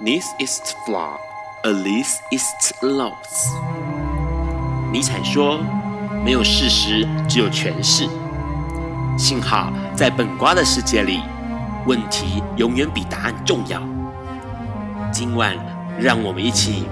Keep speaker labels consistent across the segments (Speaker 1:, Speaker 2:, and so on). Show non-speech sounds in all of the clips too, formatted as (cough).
Speaker 1: This is flaw, at least it's loss。尼采说：“没有事实，只有诠释。”幸好在本瓜的世界里，问题永远比答案重要。今晚，让我们一起。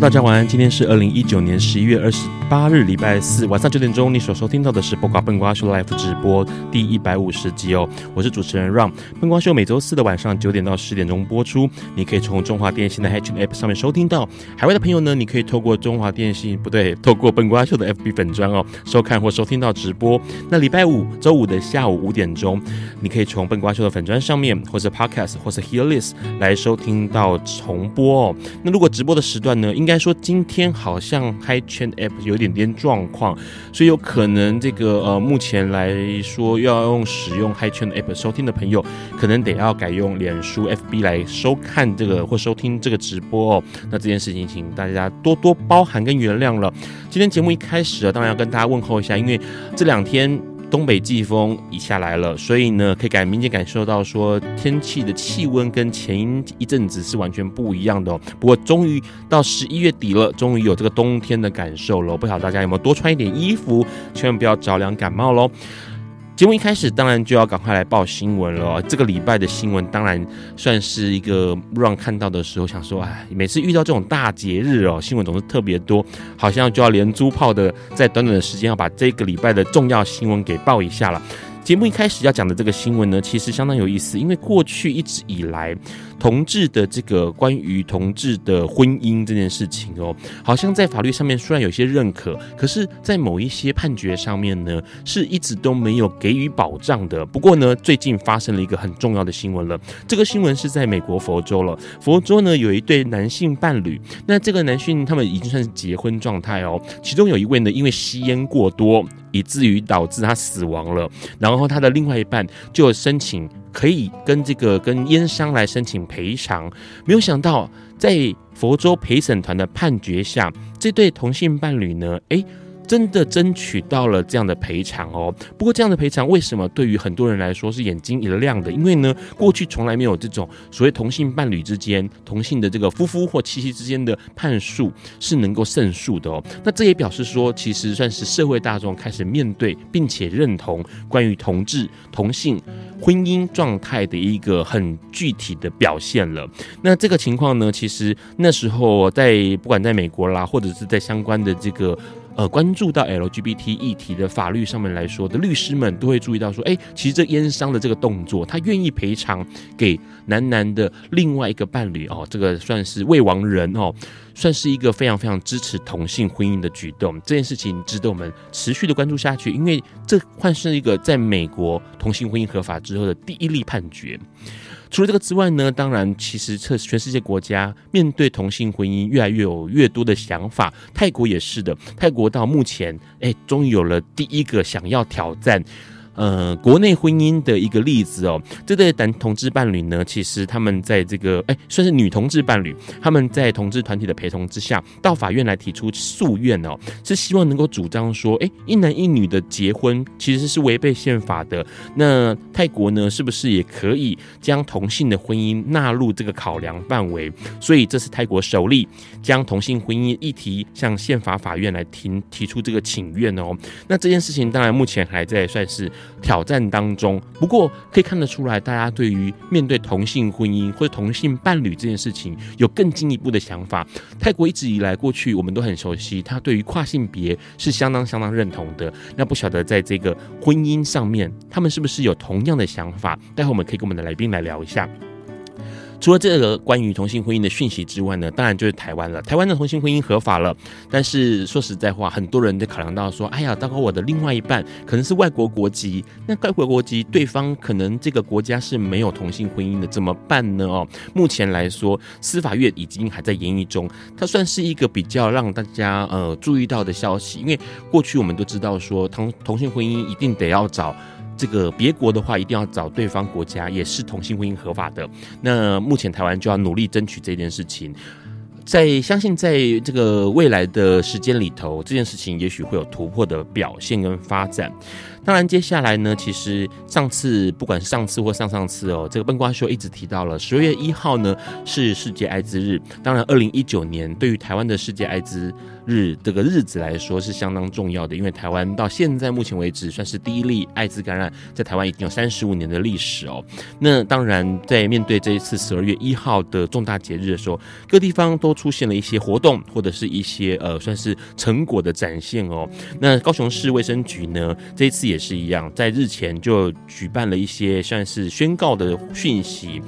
Speaker 2: 大家晚安，今天是二零一九年十一月二十八日，礼拜四晚上九点钟，你所收听到的是播瓜笨瓜秀 Live 直播第一百五十集哦。我是主持人 Ron，笨瓜秀每周四的晚上九点到十点钟播出，你可以从中华电信的 Hatch App 上面收听到。海外的朋友呢，你可以透过中华电信不对，透过笨瓜秀的 FB 粉专哦，收看或收听到直播。那礼拜五、周五的下午五点钟，你可以从笨瓜秀的粉专上面，或是 Podcast 或是 Hear List 来收听到重播哦。那如果直播的时段呢，应该说，今天好像 HiChat App 有点点状况，所以有可能这个呃，目前来说要用使用 HiChat App 收听的朋友，可能得要改用脸书 FB 来收看这个或收听这个直播哦。那这件事情，请大家多多包涵跟原谅了。今天节目一开始啊，当然要跟大家问候一下，因为这两天。东北季风已下来了，所以呢，可以感明显感受到说天气的气温跟前一阵子是完全不一样的哦。不过终于到十一月底了，终于有这个冬天的感受了。不晓得大家有没有多穿一点衣服，千万不要着凉感冒喽。节目一开始，当然就要赶快来报新闻了。这个礼拜的新闻，当然算是一个让看到的时候想说，哎，每次遇到这种大节日哦，新闻总是特别多，好像就要连珠炮的，在短短的时间要把这个礼拜的重要新闻给报一下了。节目一开始要讲的这个新闻呢，其实相当有意思，因为过去一直以来。同志的这个关于同志的婚姻这件事情哦，好像在法律上面虽然有些认可，可是，在某一些判决上面呢，是一直都没有给予保障的。不过呢，最近发生了一个很重要的新闻了。这个新闻是在美国佛州了。佛州呢，有一对男性伴侣，那这个男性他们已经算是结婚状态哦。其中有一位呢，因为吸烟过多，以至于导致他死亡了。然后他的另外一半就申请。可以跟这个跟烟商来申请赔偿，没有想到在佛州陪审团的判决下，这对同性伴侣呢，诶。真的争取到了这样的赔偿哦。不过这样的赔偿为什么对于很多人来说是眼睛一亮的？因为呢，过去从来没有这种所谓同性伴侣之间、同性的这个夫妇或妻妻之间的判述是能够胜诉的哦。那这也表示说，其实算是社会大众开始面对并且认同关于同志、同性婚姻状态的一个很具体的表现了。那这个情况呢，其实那时候在不管在美国啦，或者是在相关的这个。呃，关注到 LGBT 议题的法律上面来说的律师们都会注意到说，哎，其实这烟商的这个动作，他愿意赔偿给男男的另外一个伴侣哦，这个算是未亡人哦，算是一个非常非常支持同性婚姻的举动。这件事情值得我们持续的关注下去，因为这换是一个在美国同性婚姻合法之后的第一例判决。除了这个之外呢，当然，其实这全世界国家面对同性婚姻越来越有越多的想法，泰国也是的。泰国到目前，哎，终于有了第一个想要挑战。呃，国内婚姻的一个例子哦，这对男同志伴侣呢，其实他们在这个哎，算是女同志伴侣，他们在同志团体的陪同之下，到法院来提出诉愿哦，是希望能够主张说，哎，一男一女的结婚其实是违背宪法的。那泰国呢，是不是也可以将同性的婚姻纳入这个考量范围？所以这是泰国首例将同性婚姻议题向宪法法院来提提出这个请愿哦。那这件事情当然目前还在算是。挑战当中，不过可以看得出来，大家对于面对同性婚姻或者同性伴侣这件事情有更进一步的想法。泰国一直以来，过去我们都很熟悉，他对于跨性别是相当相当认同的。那不晓得在这个婚姻上面，他们是不是有同样的想法？待会我们可以跟我们的来宾来聊一下。除了这个关于同性婚姻的讯息之外呢，当然就是台湾了。台湾的同性婚姻合法了，但是说实在话，很多人就考量到说，哎呀，糟糕，我的另外一半可能是外国国籍，那外国国籍对方可能这个国家是没有同性婚姻的，怎么办呢？哦，目前来说，司法院已经还在研议中，它算是一个比较让大家呃注意到的消息，因为过去我们都知道说同同性婚姻一定得要找。这个别国的话，一定要找对方国家也是同性婚姻合法的。那目前台湾就要努力争取这件事情，在相信在这个未来的时间里头，这件事情也许会有突破的表现跟发展。当然，接下来呢，其实上次不管是上次或上上次哦，这个笨瓜秀一直提到了十二月一号呢是世界艾滋日。当然，二零一九年对于台湾的世界艾滋日这个日子来说是相当重要的，因为台湾到现在目前为止算是第一例艾滋感染，在台湾已经有三十五年的历史哦。那当然，在面对这一次十二月一号的重大节日的时候，各地方都出现了一些活动或者是一些呃算是成果的展现哦。那高雄市卫生局呢，这一次也是一样，在日前就举办了一些算是宣告的讯息，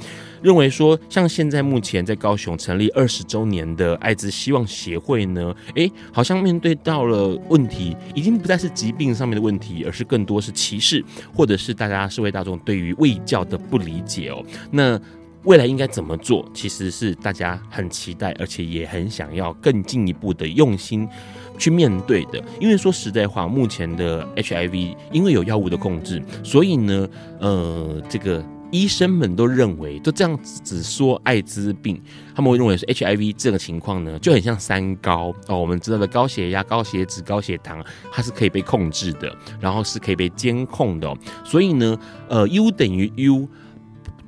Speaker 2: 认为说，像现在目前在高雄成立二十周年的艾滋希望协会呢，诶，好像面对到了问题，已经不再是疾病上面的问题，而是更多是歧视，或者是大家社会大众对于卫教的不理解哦。那未来应该怎么做？其实是大家很期待，而且也很想要更进一步的用心去面对的。因为说实在话，目前的 HIV 因为有药物的控制，所以呢，呃，这个医生们都认为，都这样子说艾滋病，他们会认为是 HIV 这个情况呢，就很像三高哦。我们知道的高血压、高血脂、高血糖，它是可以被控制的，然后是可以被监控的。所以呢，呃，U 等于 U。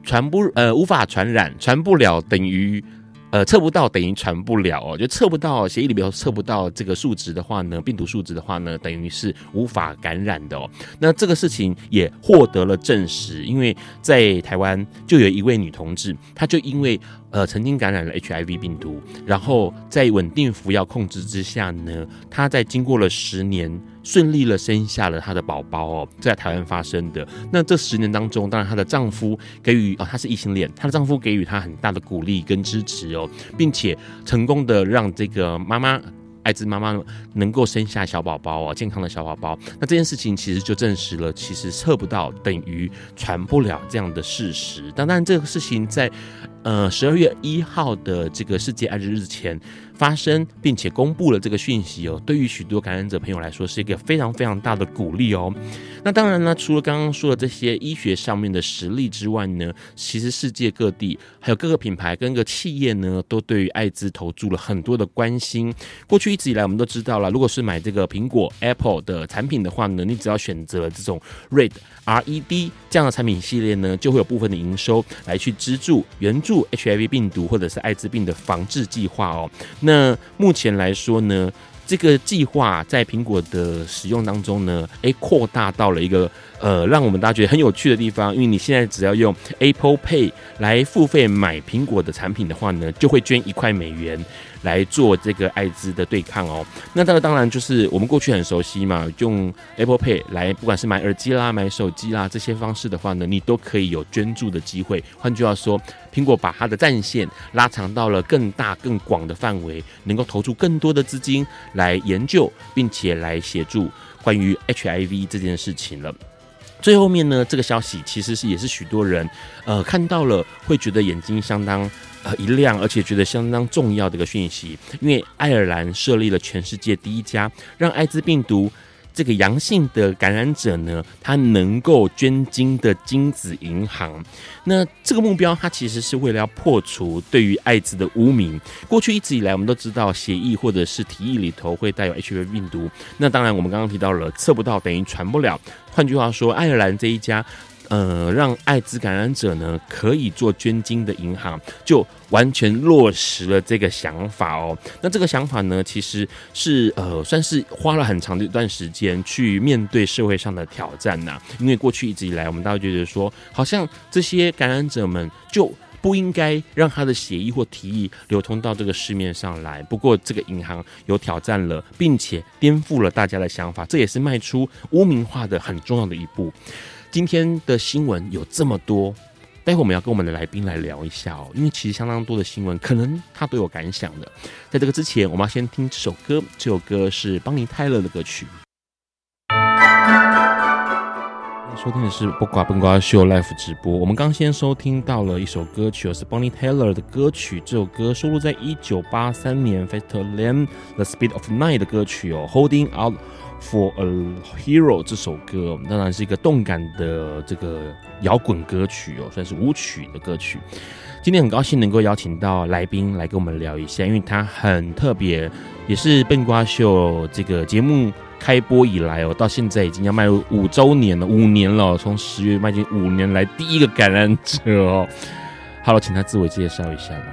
Speaker 2: 传不呃无法传染，传不了等于呃测不到等于传不了哦，就测不到协议里面测不到这个数值的话呢，病毒数值的话呢，等于是无法感染的哦。那这个事情也获得了证实，因为在台湾就有一位女同志，她就因为呃曾经感染了 HIV 病毒，然后在稳定服药控制之下呢，她在经过了十年。顺利了生下了她的宝宝哦，在台湾发生的。那这十年当中，当然她的丈夫给予哦，她是异性恋，她的丈夫给予她很大的鼓励跟支持哦，并且成功的让这个妈妈。艾滋妈妈能够生下小宝宝哦，健康的小宝宝，那这件事情其实就证实了，其实测不到等于传不了这样的事实。当然，这个事情在呃十二月一号的这个世界艾滋日前发生，并且公布了这个讯息哦，对于许多感染者朋友来说是一个非常非常大的鼓励哦。那当然呢，除了刚刚说的这些医学上面的实例之外呢，其实世界各地还有各个品牌跟个企业呢，都对于艾滋投注了很多的关心。过去一直以来，我们都知道了，如果是买这个苹果 Apple 的产品的话呢，你只要选择这种 Red R E D 这样的产品系列呢，就会有部分的营收来去资助援助 HIV 病毒或者是艾滋病的防治计划哦。那那目前来说呢，这个计划在苹果的使用当中呢，诶，扩大到了一个呃，让我们大家觉得很有趣的地方。因为你现在只要用 Apple Pay 来付费买苹果的产品的话呢，就会捐一块美元。来做这个艾滋的对抗哦，那这个当然就是我们过去很熟悉嘛，用 Apple Pay 来，不管是买耳机啦、买手机啦这些方式的话呢，你都可以有捐助的机会。换句话说，苹果把它的战线拉长到了更大、更广的范围，能够投出更多的资金来研究，并且来协助关于 HIV 这件事情了。最后面呢，这个消息其实是也是许多人呃看到了会觉得眼睛相当。呃，一亮，而且觉得相当重要的一个讯息，因为爱尔兰设立了全世界第一家让艾滋病毒这个阳性的感染者呢，他能够捐精的精子银行。那这个目标，它其实是为了要破除对于艾滋的污名。过去一直以来，我们都知道血液或者是体液里头会带有 HIV 病毒。那当然，我们刚刚提到了测不到等于传不了。换句话说，爱尔兰这一家。呃，让艾滋感染者呢可以做捐精的银行，就完全落实了这个想法哦。那这个想法呢，其实是呃，算是花了很长的一段时间去面对社会上的挑战呐。因为过去一直以来，我们大家觉得说，好像这些感染者们就不应该让他的协议或提议流通到这个市面上来。不过，这个银行有挑战了，并且颠覆了大家的想法，这也是迈出污名化的很重要的一步。今天的新闻有这么多，待会我们要跟我们的来宾来聊一下哦，因为其实相当多的新闻，可能他都有感想的。在这个之前，我们要先听这首歌，这首歌是邦尼泰勒的歌曲。收听的是《不瓜笨瓜秀》Live 直播。我们刚先收听到了一首歌曲，是 Bonnie Tyler 的歌曲。这首歌收录在一九八三年 Fairly The Speed of Night 的歌曲哦，Holding Out for a Hero 这首歌当然是一个动感的这个摇滚歌曲哦，算是舞曲的歌曲。今天很高兴能够邀请到来宾来跟我们聊一下，因为他很特别，也是笨瓜秀这个节目。开播以来哦，到现在已经要迈入五周年了，五年了，从十月迈进五年来第一个感染者哦。Hello，请他自我介绍一下吧。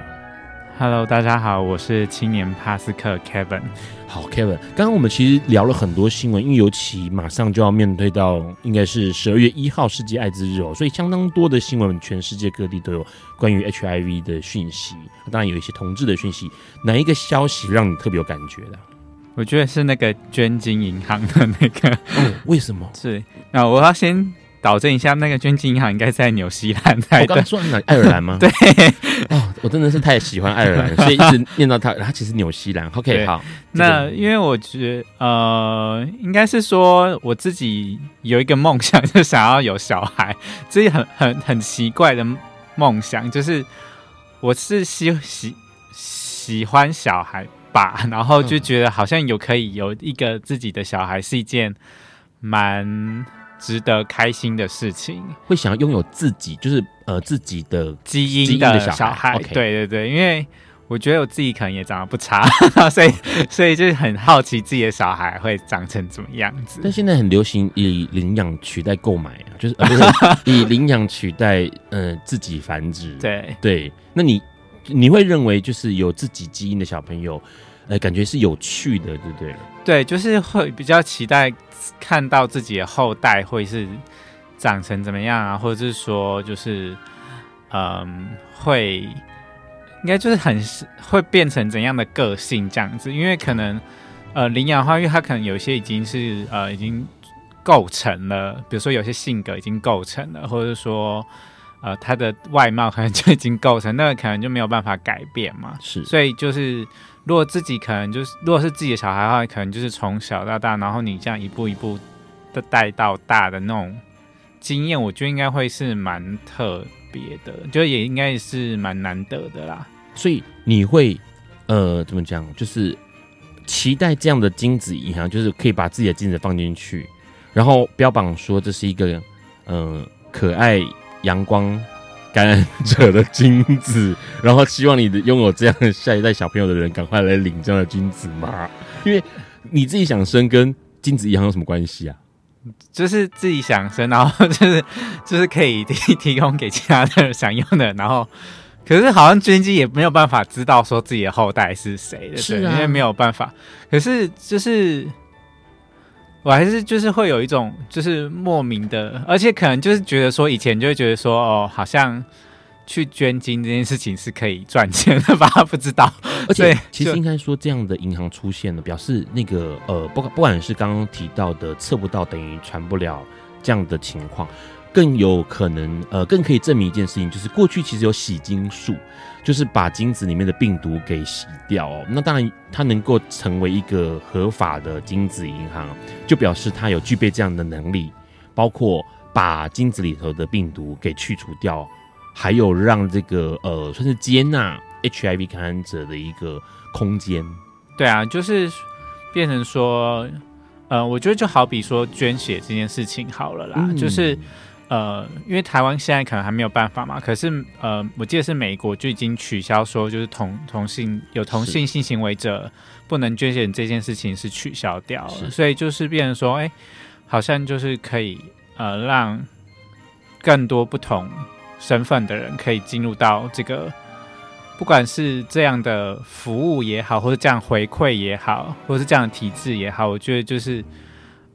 Speaker 3: Hello，大家好，我是青年帕斯克 Kevin。
Speaker 2: 好，Kevin，刚刚我们其实聊了很多新闻，因为尤其马上就要面对到应该是十二月一号世界艾滋日哦，所以相当多的新闻，全世界各地都有关于 HIV 的讯息，当然有一些同志的讯息。哪一个消息让你特别有感觉的？
Speaker 3: 我觉得是那个捐精银行的那个，
Speaker 2: 嗯，为什么？(laughs)
Speaker 3: 是那我要先导正一下，那个捐精银行应该在纽西兰，在
Speaker 2: 我刚刚说哪？爱尔兰吗？(laughs)
Speaker 3: 对，
Speaker 2: 哦，我真的是太喜欢爱尔兰，所以一直念到他，他其实纽西兰。OK，好。
Speaker 3: 那因为我觉得，呃，应该是说我自己有一个梦想，就想要有小孩，这是很很很奇怪的梦想，就是我是喜喜喜欢小孩。吧，(laughs) 然后就觉得好像有可以有一个自己的小孩是一件蛮值得开心的事情。
Speaker 2: 会想要拥有自己，就是呃自己的
Speaker 3: 基因的小孩。对对对，因为我觉得我自己可能也长得不差，(laughs) 所以 (laughs) 所以就是很好奇自己的小孩会长成怎么样子。
Speaker 2: 但现在很流行以领养取代购买啊，就是呃不是以领养取代呃自己繁殖。
Speaker 3: 对
Speaker 2: 对，那你。你会认为就是有自己基因的小朋友，呃，感觉是有趣的，对不对？
Speaker 3: 对，就是会比较期待看到自己的后代会是长成怎么样啊，或者是说，就是嗯，会应该就是很会变成怎样的个性这样子？因为可能呃，领养的话，因为他可能有些已经是呃已经构成了，比如说有些性格已经构成了，或者说。呃，他的外貌可能就已经构成，那个可能就没有办法改变嘛。(laughs)
Speaker 2: 是，
Speaker 3: 所以就是，如果自己可能就是，如果是自己的小孩的话，可能就是从小到大，然后你这样一步一步的带到大的那种经验，我觉得应该会是蛮特别的，就也应该是蛮难得的啦。
Speaker 2: 所以你会呃怎么讲？就是期待这样的精子银行，就是可以把自己的精子放进去，然后标榜说这是一个嗯、呃、可爱。阳光感染者的精子，然后希望你的拥有这样下一代小朋友的人赶快来领这样的精子嘛？因为你自己想生跟精子银行有什么关系啊？
Speaker 3: 就是自己想生，然后就是就是可以提提供给其他的想用的，然后可是好像军机也没有办法知道说自己的后代是谁的，
Speaker 2: 是啊，
Speaker 3: 因为没有办法。可是就是。我还是就是会有一种就是莫名的，而且可能就是觉得说以前就会觉得说哦，好像去捐精这件事情是可以赚钱的吧？不知道。
Speaker 2: 而且其实应该说这样的银行出现了，表示那个呃，不不管是刚刚提到的测不到等于传不了这样的情况。更有可能，呃，更可以证明一件事情，就是过去其实有洗精术，就是把精子里面的病毒给洗掉哦。那当然，它能够成为一个合法的精子银行，就表示它有具备这样的能力，包括把精子里头的病毒给去除掉，还有让这个呃，算是接纳 HIV 感染者的一个空间。
Speaker 3: 对啊，就是变成说，呃，我觉得就好比说捐血这件事情好了啦，嗯、就是。呃，因为台湾现在可能还没有办法嘛，可是呃，我记得是美国就已经取消说，就是同同性有同性性行为者不能捐献这件事情是取消掉了，所以就是变成说，哎、欸，好像就是可以呃让更多不同身份的人可以进入到这个，不管是这样的服务也好，或者这样回馈也好，或者是这样的体制也好，我觉得就是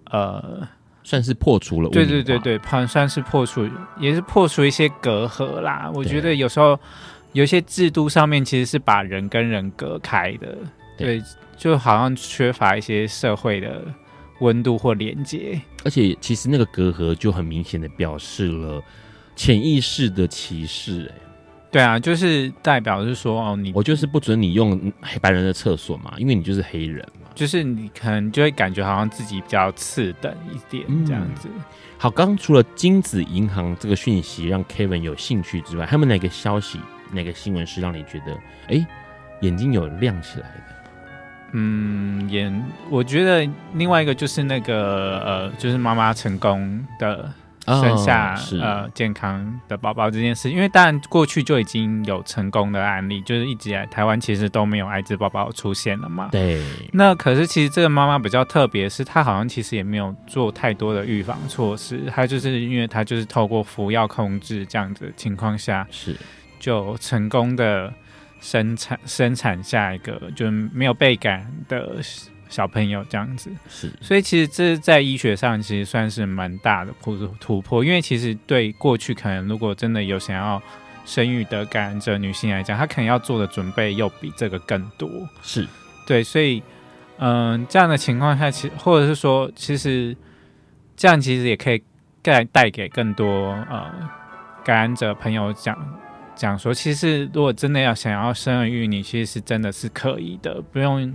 Speaker 3: 呃。
Speaker 2: 算是破除了，
Speaker 3: 对对对对，算算是破除，也是破除一些隔阂啦。我觉得有时候有些制度上面其实是把人跟人隔开的，对，对，就好像缺乏一些社会的温度或连接。
Speaker 2: 而且其实那个隔阂就很明显的表示了，潜意识的歧视，哎，
Speaker 3: 对啊，就是代表是说哦，你
Speaker 2: 我就是不准你用黑白人的厕所嘛，因为你就是黑人嘛，
Speaker 3: 就是你可能就会感觉好像自己比较次等一点这样子。嗯、
Speaker 2: 好，刚刚除了金子银行这个讯息让 Kevin 有兴趣之外，还有哪个消息、哪个新闻是让你觉得哎眼睛有亮起来的？
Speaker 3: 嗯，眼我觉得另外一个就是那个呃，就是妈妈成功的。生下、哦、呃健康的宝宝这件事，因为当然过去就已经有成功的案例，就是一直以来台湾其实都没有艾滋宝宝出现了嘛。
Speaker 2: 对。
Speaker 3: 那可是其实这个妈妈比较特别，是她好像其实也没有做太多的预防措施，她就是因为她就是透过服药控制这样子的情况下，
Speaker 2: 是
Speaker 3: 就成功的生产生产下一个就没有被感的。小朋友这样子
Speaker 2: 是，
Speaker 3: 所以其实这在医学上其实算是蛮大的突突破，因为其实对过去可能如果真的有想要生育的感染者女性来讲，她可能要做的准备又比这个更多。
Speaker 2: 是
Speaker 3: 对，所以嗯、呃，这样的情况下，其或者是说，其实这样其实也可以带带给更多呃感染者朋友讲讲说，其实如果真的要想要生儿育，女其实是真的是可以的，不用。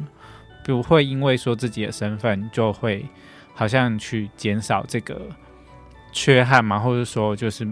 Speaker 3: 不会因为说自己的身份就会好像去减少这个缺憾嘛，或者说就是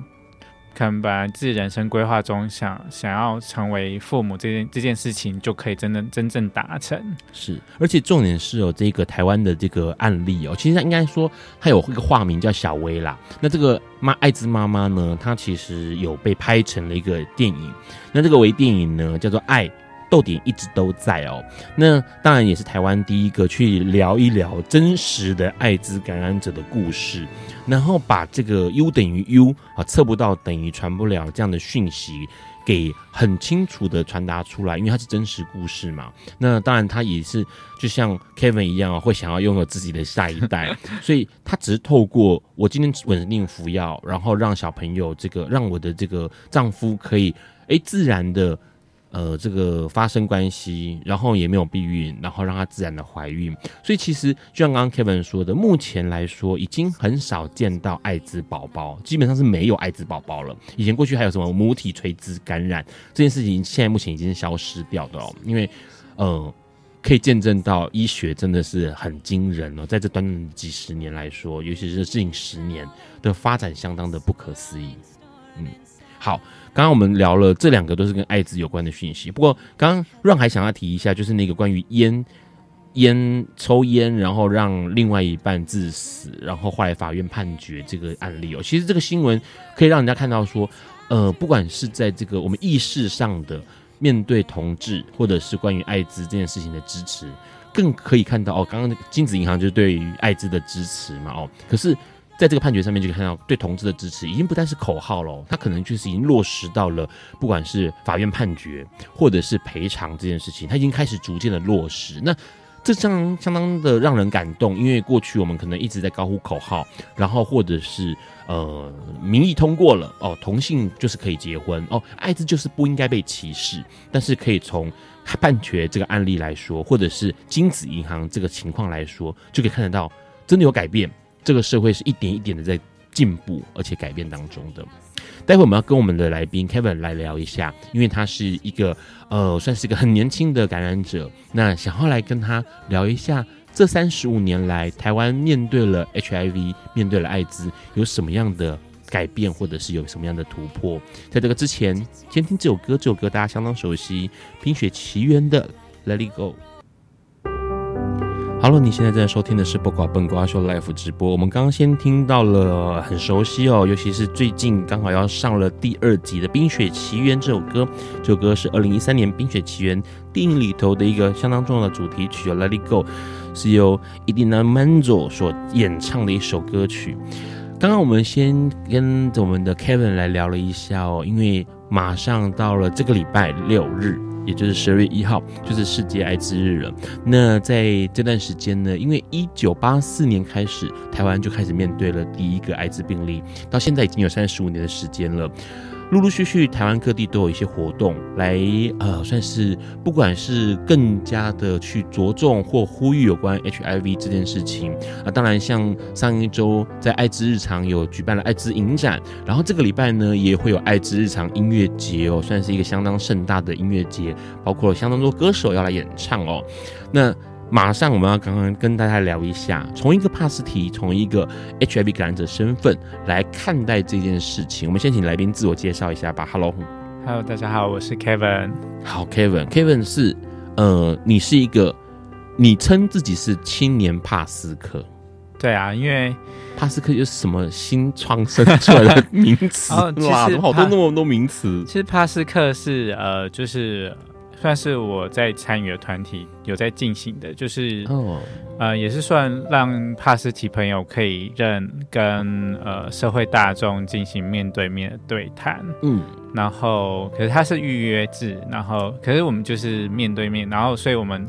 Speaker 3: 可能本来自己人生规划中想想要成为父母这件这件事情就可以真的真正达成。
Speaker 2: 是，而且重点是哦，这个台湾的这个案例哦，其实应该说他有一个化名叫小薇啦。那这个妈艾滋妈妈呢，她其实有被拍成了一个电影。那这个微电影呢，叫做《爱》。逗点一直都在哦，那当然也是台湾第一个去聊一聊真实的艾滋感染者的故事，然后把这个 U 等于 U 啊，测不到等于传不了这样的讯息给很清楚的传达出来，因为它是真实故事嘛。那当然他也是就像 Kevin 一样啊，会想要拥有自己的下一代，(laughs) 所以他只是透过我今天稳定服药，然后让小朋友这个让我的这个丈夫可以诶自然的。呃，这个发生关系，然后也没有避孕，然后让她自然的怀孕，所以其实就像刚刚 Kevin 说的，目前来说已经很少见到艾滋宝宝，基本上是没有艾滋宝宝了。以前过去还有什么母体垂直感染这件事情，现在目前已经消失掉的哦。因为呃，可以见证到医学真的是很惊人哦，在这短短几十年来说，尤其是近十年的发展，相当的不可思议。嗯，好。刚刚我们聊了这两个都是跟艾滋有关的讯息，不过刚刚让还想要提一下，就是那个关于烟烟抽烟，然后让另外一半致死，然后后来法院判决这个案例哦，其实这个新闻可以让人家看到说，呃，不管是在这个我们意识上的面对同志，或者是关于艾滋这件事情的支持，更可以看到哦，刚刚金子银行就是对于艾滋的支持嘛，哦，可是。在这个判决上面就可以看到，对同志的支持已经不再是口号了，他可能就是已经落实到了，不管是法院判决或者是赔偿这件事情，他已经开始逐渐的落实。那这相相当的让人感动，因为过去我们可能一直在高呼口号，然后或者是呃民意通过了哦，同性就是可以结婚哦，艾滋就是不应该被歧视，但是可以从判决这个案例来说，或者是精子银行这个情况来说，就可以看得到真的有改变。这个社会是一点一点的在进步，而且改变当中的。待会我们要跟我们的来宾 Kevin 来聊一下，因为他是一个呃，算是一个很年轻的感染者。那想要来跟他聊一下，这三十五年来台湾面对了 HIV，面对了艾滋，有什么样的改变，或者是有什么样的突破？在这个之前，先听这首歌，这首歌大家相当熟悉，《冰雪奇缘》的《Let It Go》。Hello，你现在正在收听的是不瓜笨瓜秀 Live 直播。我们刚刚先听到了很熟悉哦，尤其是最近刚好要上了第二集的《冰雪奇缘》这首歌。这首歌是二零一三年《冰雪奇缘》电影里头的一个相当重要的主题曲，Let It Go，是由 Idina Menzel 所演唱的一首歌曲。刚刚我们先跟我们的 Kevin 来聊了一下哦，因为马上到了这个礼拜六日。也就是十二月一号，就是世界艾滋日了。那在这段时间呢，因为一九八四年开始，台湾就开始面对了第一个艾滋病例，到现在已经有三十五年的时间了。陆陆续续台湾各地都有一些活动来，呃，算是不管是更加的去着重或呼吁有关 HIV 这件事情啊。当然，像上一周在爱之日常有举办了爱之影展，然后这个礼拜呢也会有爱之日常音乐节哦，算是一个相当盛大的音乐节，包括相当多歌手要来演唱哦。那马上我们要刚刚跟大家聊一下，从一个帕斯提，从一个 HIV 感染者身份来看待这件事情。我们先请来宾自我介绍一下吧。Hello，Hello，
Speaker 3: 大家好，我是 Kevin。
Speaker 2: 好，Kevin，Kevin 是呃，你是一个，你称自己是青年帕斯克。
Speaker 3: 对啊，因为
Speaker 2: 帕斯克又是什么新创生出来的名词？(laughs)
Speaker 3: 哦，其实
Speaker 2: 好多那么多名词。
Speaker 3: 其实帕斯克是呃，就是。算是我在参与的团体有在进行的，就是，oh. 呃，也是算让帕斯提朋友可以认跟呃社会大众进行面对面的对谈，嗯，然后可是它是预约制，然后可是我们就是面对面，然后所以我们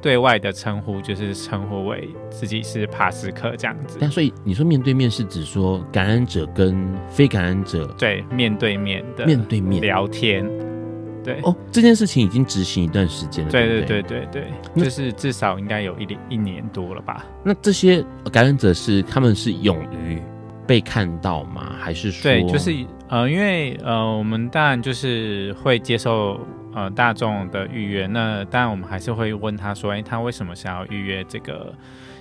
Speaker 3: 对外的称呼就是称呼为自己是帕斯克这样子。
Speaker 2: 但所以你说面对面是指说感染者跟非感染者
Speaker 3: 对面对面的
Speaker 2: 面对面
Speaker 3: 聊天。对
Speaker 2: 哦，这件事情已经执行一段时间了。
Speaker 3: 对对对对对，就是至少应该有一年一年多了吧。
Speaker 2: 那这些感染者是他们是勇于被看到吗？还是说？
Speaker 3: 对，就是呃，因为呃，我们当然就是会接受呃大众的预约。那当然我们还是会问他说，哎，他为什么想要预约这个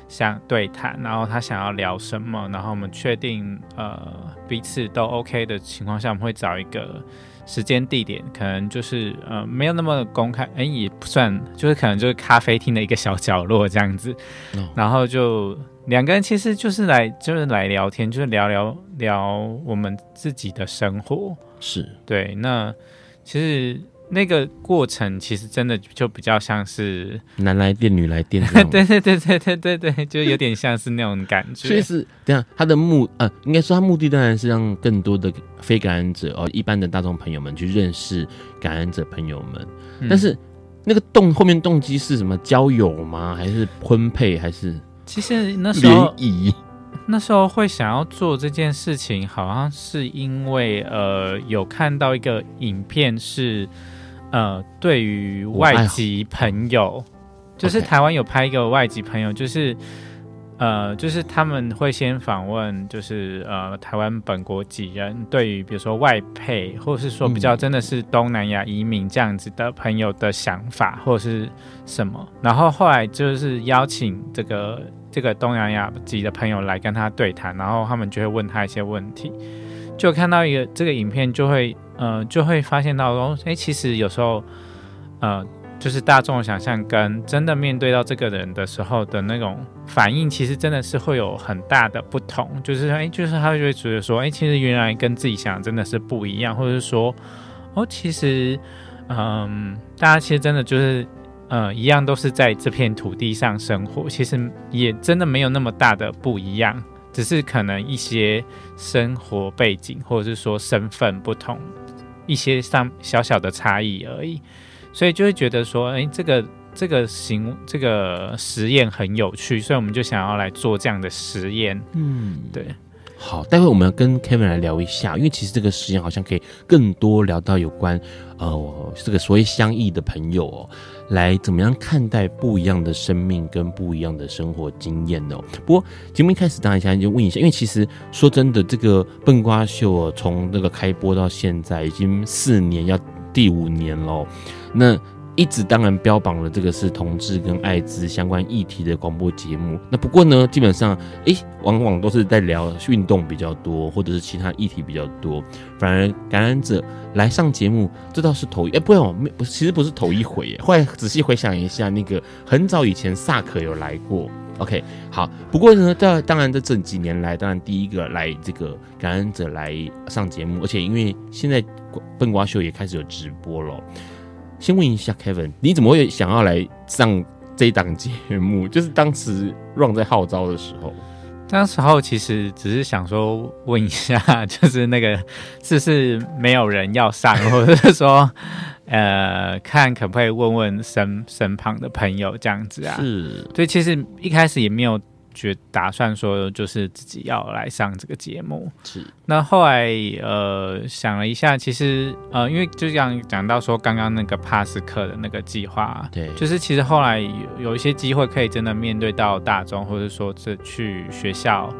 Speaker 3: 想对谈？然后他想要聊什么？然后我们确定呃彼此都 OK 的情况下，我们会找一个。时间地点可能就是呃没有那么公开，哎、欸、也不算，就是可能就是咖啡厅的一个小角落这样子，oh. 然后就两个人其实就是来就是来聊天，就是聊聊聊我们自己的生活，
Speaker 2: 是
Speaker 3: 对，那其实。那个过程其实真的就比较像是
Speaker 2: 男来电女来电，(laughs)
Speaker 3: 对对对对对对对，就有点像是那种感觉。
Speaker 2: 所以是这样，他的目呃，应该说他目的当然是让更多的非感染者哦，一般的大众朋友们去认识感染者朋友们。嗯、但是那个动后面动机是什么？交友吗？还是婚配？还是
Speaker 3: 其实那时候
Speaker 2: 联谊？
Speaker 3: 那时候会想要做这件事情，好像是因为呃有看到一个影片是。呃，对于外籍朋友，就是台湾有拍一个外籍朋友，就是呃，就是他们会先访问，就是呃，台湾本国籍人对于比如说外配，或者是说比较真的是东南亚移民这样子的朋友的想法，或者是什么，然后后来就是邀请这个这个东南亚籍的朋友来跟他对谈，然后他们就会问他一些问题，就看到一个这个影片就会。呃，就会发现到说，哎，其实有时候，呃，就是大众想象跟真的面对到这个人的时候的那种反应，其实真的是会有很大的不同。就是，哎，就是他就会觉得说，哎，其实原来跟自己想的真的是不一样，或者是说，哦，其实，嗯、大家其实真的就是，呃，一样都是在这片土地上生活，其实也真的没有那么大的不一样，只是可能一些生活背景或者是说身份不同。一些上小小的差异而已，所以就会觉得说，哎，这个这个行这个实验很有趣，所以我们就想要来做这样的实验。嗯，对。
Speaker 2: 好，待会我们要跟 Kevin 来聊一下，因为其实这个实验好像可以更多聊到有关呃这个所谓相异的朋友哦。来怎么样看待不一样的生命跟不一样的生活经验呢？不过节目一开始当然想就问一下，因为其实说真的，这个笨瓜秀从那个开播到现在已经四年，要第五年了，那。一直当然标榜了这个是同志跟艾滋相关议题的广播节目。那不过呢，基本上诶，往往都是在聊运动比较多，或者是其他议题比较多。反而感染者来上节目，这倒是头一哎，不用，不，其实不是头一回耶。后来仔细回想一下，那个很早以前萨克有来过。OK，好。不过呢，当当然这这几年来，当然第一个来这个感染者来上节目，而且因为现在笨瓜秀也开始有直播了。先问一下 Kevin，你怎么会想要来上这一档节目？(laughs) 就是当时 Ron 在号召的时候，
Speaker 3: 当时候其实只是想说问一下，(laughs) 就是那个是不是没有人要上，(laughs) 或者是说，呃，看可不可以问问身身旁的朋友这样子啊？
Speaker 2: 是，
Speaker 3: 所以其实一开始也没有决打算说，就是自己要来上这个节目。
Speaker 2: 是。那
Speaker 3: 后来呃想了一下，其实呃因为就像讲到说刚刚那个帕斯克的那个计划，
Speaker 2: 对，
Speaker 3: 就是其实后来有有一些机会可以真的面对到大众，或者说这去学校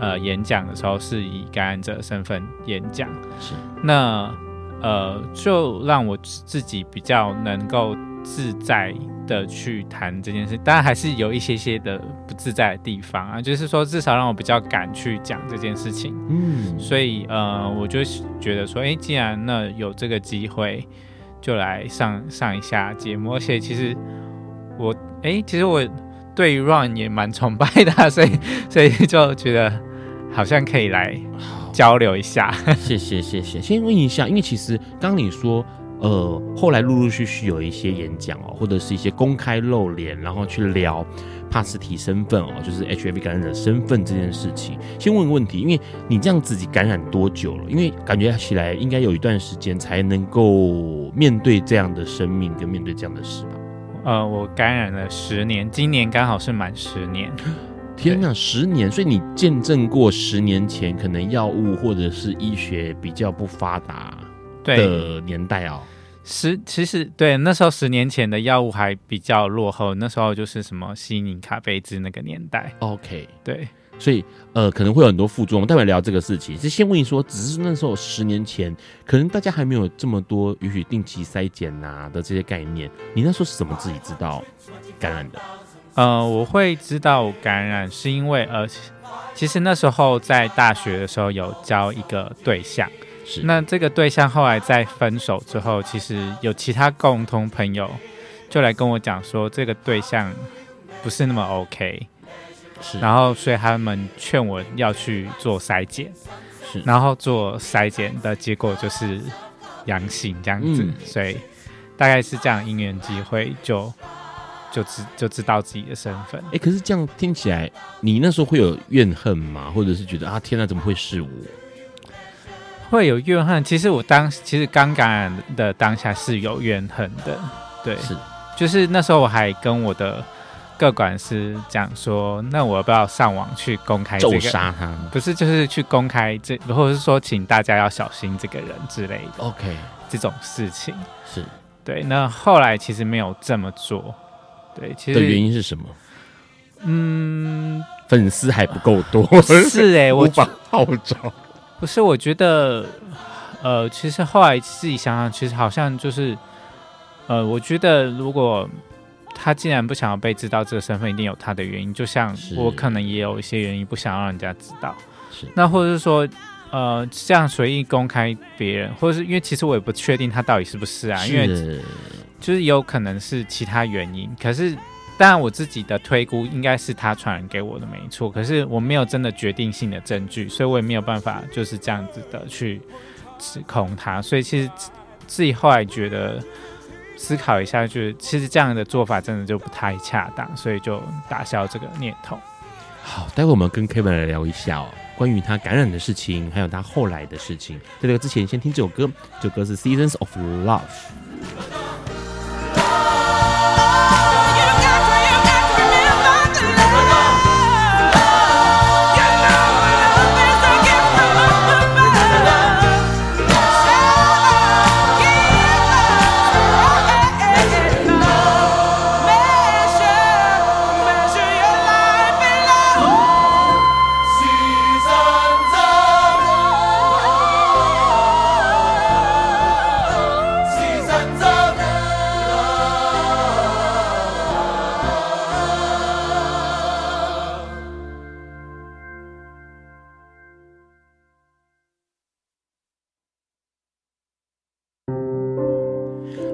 Speaker 3: 呃演讲的时候是以感染者身份演讲。
Speaker 2: 是。那
Speaker 3: 呃就让我自己比较能够。自在的去谈这件事，当然还是有一些些的不自在的地方啊。就是说，至少让我比较敢去讲这件事情。
Speaker 2: 嗯，
Speaker 3: 所以呃，我就觉得说，哎、欸，既然那有这个机会，就来上上一下节目。而且其实我，哎、欸，其实我对 Run 也蛮崇拜的、啊，(laughs) 所以所以就觉得好像可以来交流一下。(laughs)
Speaker 2: 谢谢谢谢，先问一下，因为其实刚你说。呃，后来陆陆续续有一些演讲哦，或者是一些公开露脸，然后去聊帕斯提身份哦，就是 HIV 感染者身份这件事情。先问个问题，因为你这样自己感染多久了？因为感觉起来应该有一段时间才能够面对这样的生命跟面对这样的事吧？
Speaker 3: 呃，我感染了十年，今年刚好是满十年。
Speaker 2: 天哪，十年！所以你见证过十年前可能药物或者是医学比较不发达的年代哦，
Speaker 3: 十其实对那时候十年前的药物还比较落后，那时候就是什么西宁咖啡汁那个年代。
Speaker 2: OK，
Speaker 3: 对，
Speaker 2: 所以呃可能会有很多副作用，待会聊这个事情。是先问你说，只是那时候十年前，可能大家还没有这么多允许定期筛检呐的这些概念，你那时候是怎么自己知道感染的？
Speaker 3: 呃，我会知道感染是因为呃，其实那时候在大学的时候有交一个对象。是那这个对象后来在分手之后，其实有其他共同朋友就来跟我讲说，这个对象不是那么 OK，是，然后所以他们劝我要去做筛检，是，然后做筛检的结果就是阳性这样子，嗯、所以大概是这样因缘机会就就知就知道自己的身份。
Speaker 2: 哎、欸，可是这样听起来，你那时候会有怨恨吗？或者是觉得啊，天哪，怎么会是我？
Speaker 3: 会有怨恨，其实我当其实刚感染的当下是有怨恨的，对，是，就是那时候我还跟我的各管师讲说，那我要不要上网去公开这个？
Speaker 2: 杀他？
Speaker 3: 不是，就是去公开这，或者是说请大家要小心这个人之类的。
Speaker 2: OK，
Speaker 3: 这种事情
Speaker 2: 是
Speaker 3: 对。那后来其实没有这么做，对，其实
Speaker 2: 的原因是什么？
Speaker 3: 嗯，
Speaker 2: 粉丝还不够多，
Speaker 3: 是哎、欸，我
Speaker 2: 无法号召。
Speaker 3: 不是，我觉得，呃，其实后来自己想想，其实好像就是，呃，我觉得如果他既然不想要被知道这个身份，一定有他的原因。就像我可能也有一些原因不想让人家知道。是。那或者是说，呃，这样随意公开别人，或者是因为其实我也不确定他到底是不是啊，是因为就是有可能是其他原因。可是。当然，我自己的推估应该是他传染给我的没错，可是我没有真的决定性的证据，所以我也没有办法就是这样子的去指控他。所以其实自己后来觉得思考一下，就是其实这样的做法真的就不太恰当，所以就打消这个念头。
Speaker 2: 好，待会我们跟 Kevin 来聊一下哦，关于他感染的事情，还有他后来的事情。在这个之前，先听这首歌，这首歌是《Seasons of Love》。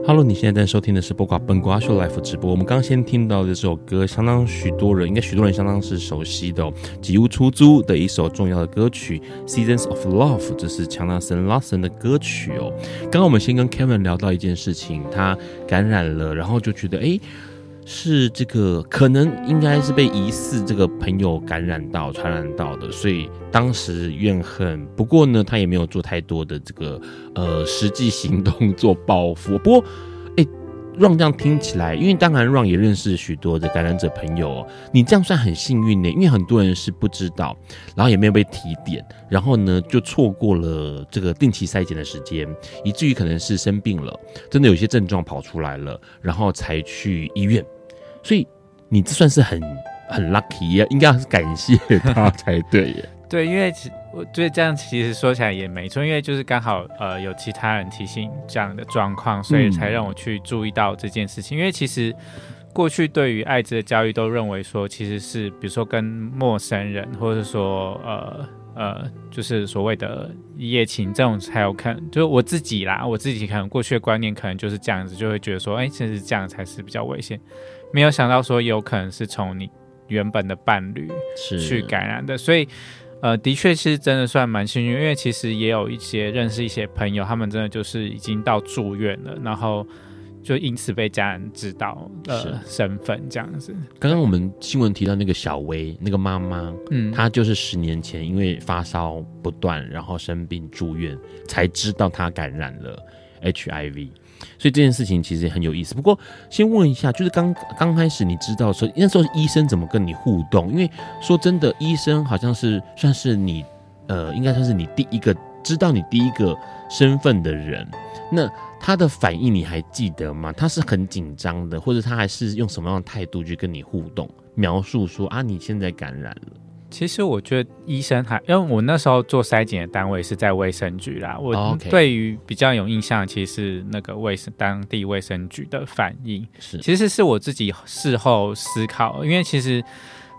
Speaker 2: Hello，你现在在收听的是播瓜本瓜秀 Life 直播。我们刚先听到的这首歌，相当许多人应该许多人相当是熟悉的哦，吉屋出租的一首重要的歌曲《Seasons of Love》，这是强纳森·拉森的歌曲哦。刚刚我们先跟 Kevin 聊到一件事情，他感染了，然后就觉得哎。诶是这个可能应该是被疑似这个朋友感染到、传染到的，所以当时怨恨。不过呢，他也没有做太多的这个呃实际行动做报复。不过，哎，让这样听起来，因为当然让也认识许多的感染者朋友哦，你这样算很幸运呢，因为很多人是不知道，然后也没有被提点，然后呢就错过了这个定期筛检的时间，以至于可能是生病了，真的有些症状跑出来了，然后才去医院，所以你这算是很很 lucky 呀，应该要是感谢他才对耶。(laughs)
Speaker 3: 对，因为其我对这样其实说起来也没错，因为就是刚好呃有其他人提醒这样的状况，所以才让我去注意到这件事情。因为其实过去对于艾滋的教育都认为说，其实是比如说跟陌生人，或者说呃呃就是所谓的一夜情这种才有可能。就我自己啦，我自己可能过去的观念可能就是这样子，就会觉得说，哎，其实这样才是比较危险。没有想到说有可能是从你原本的伴侣去感染的，所以。呃，的确是真的算蛮幸运，因为其实也有一些认识一些朋友，他们真的就是已经到住院了，然后就因此被家人知道呃身份这样子。
Speaker 2: 刚刚我们新闻提到那个小薇，那个妈妈，嗯，她就是十年前因为发烧不断，然后生病住院，才知道她感染了 HIV。所以这件事情其实也很有意思。不过，先问一下，就是刚刚开始你知道说，那时候医生怎么跟你互动？因为说真的，医生好像是算是你，呃，应该算是你第一个知道你第一个身份的人。那他的反应你还记得吗？他是很紧张的，或者他还是用什么样的态度去跟你互动，描述说啊，你现在感染了。
Speaker 3: 其实我觉得医生还，因为我那时候做筛检的单位是在卫生局啦。我对于比较有印象，其实是那个卫生当地卫生局的反应。是，其实是我自己事后思考，因为其实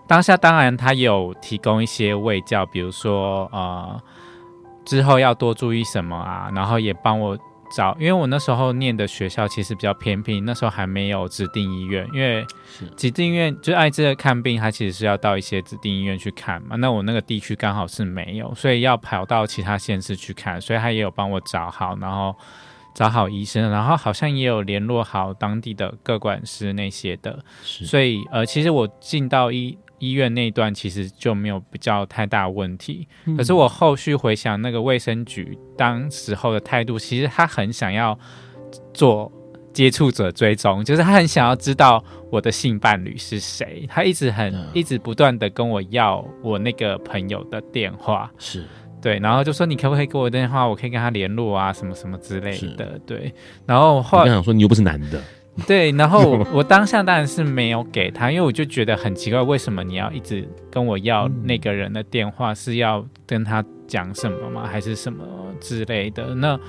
Speaker 3: 当下当然他有提供一些卫教，比如说呃之后要多注意什么啊，然后也帮我。找，因为我那时候念的学校其实比较偏僻，那时候还没有指定医院，因为指定医院就艾滋的看病，它其实是要到一些指定医院去看嘛。那我那个地区刚好是没有，所以要跑到其他县市去看，所以他也有帮我找好，然后找好医生，然后好像也有联络好当地的各管师那些的，所以呃，其实我进到医。医院那一段其实就没有比较太大问题，可是我后续回想那个卫生局当时候的态度，其实他很想要做接触者追踪，就是他很想要知道我的性伴侣是谁，他一直很一直不断的跟我要我那个朋友的电话，是。对，然后就说你可不可以给我电话，我可以跟他联络啊，什么什么之类的，对，然后后来
Speaker 2: 我想说你又不是男的。(laughs)
Speaker 3: 对，然后我，我当下当然是没有给他，因为我就觉得很奇怪，为什么你要一直跟我要那个人的电话？是要跟他讲什么吗？还是什么之类的？那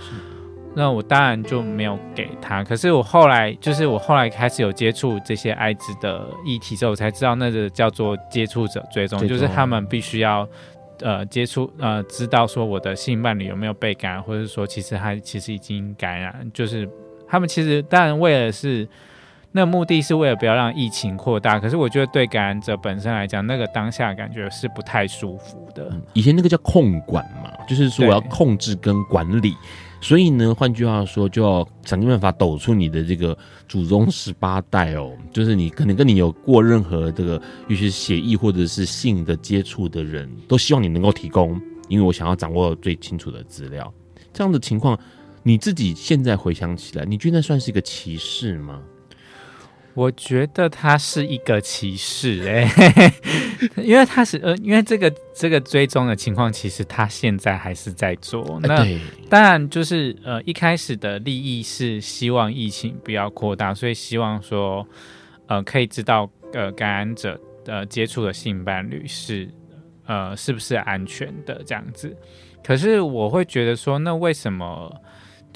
Speaker 3: 那我当然就没有给他。可是我后来就是我后来开始有接触这些艾滋的议题之后，我才知道那个叫做接触者追踪，就是他们必须要呃接触呃知道说我的性伴侣有没有被感染，或者说其实他其实已经感染，就是。他们其实当然为了是那目的是为了不要让疫情扩大，可是我觉得对感染者本身来讲，那个当下感觉是不太舒服的。
Speaker 2: 以前那个叫控管嘛，就是说我要控制跟管理，所以呢，换句话说，就要想尽办法抖出你的这个祖宗十八代哦，就是你可能跟你有过任何这个，尤其是血液或者是性的接触的人，都希望你能够提供，因为我想要掌握最清楚的资料。这样的情况。你自己现在回想起来，你觉得算是一个歧视吗？
Speaker 3: 我觉得他是一个歧视，哎，(laughs) 因为他是呃，因为这个这个追踪的情况，其实他现在还是在做。那当然就是呃，一开始的利益是希望疫情不要扩大，所以希望说呃，可以知道呃，感染者呃接触的性伴侣是呃，是不是安全的这样子。可是我会觉得说，那为什么？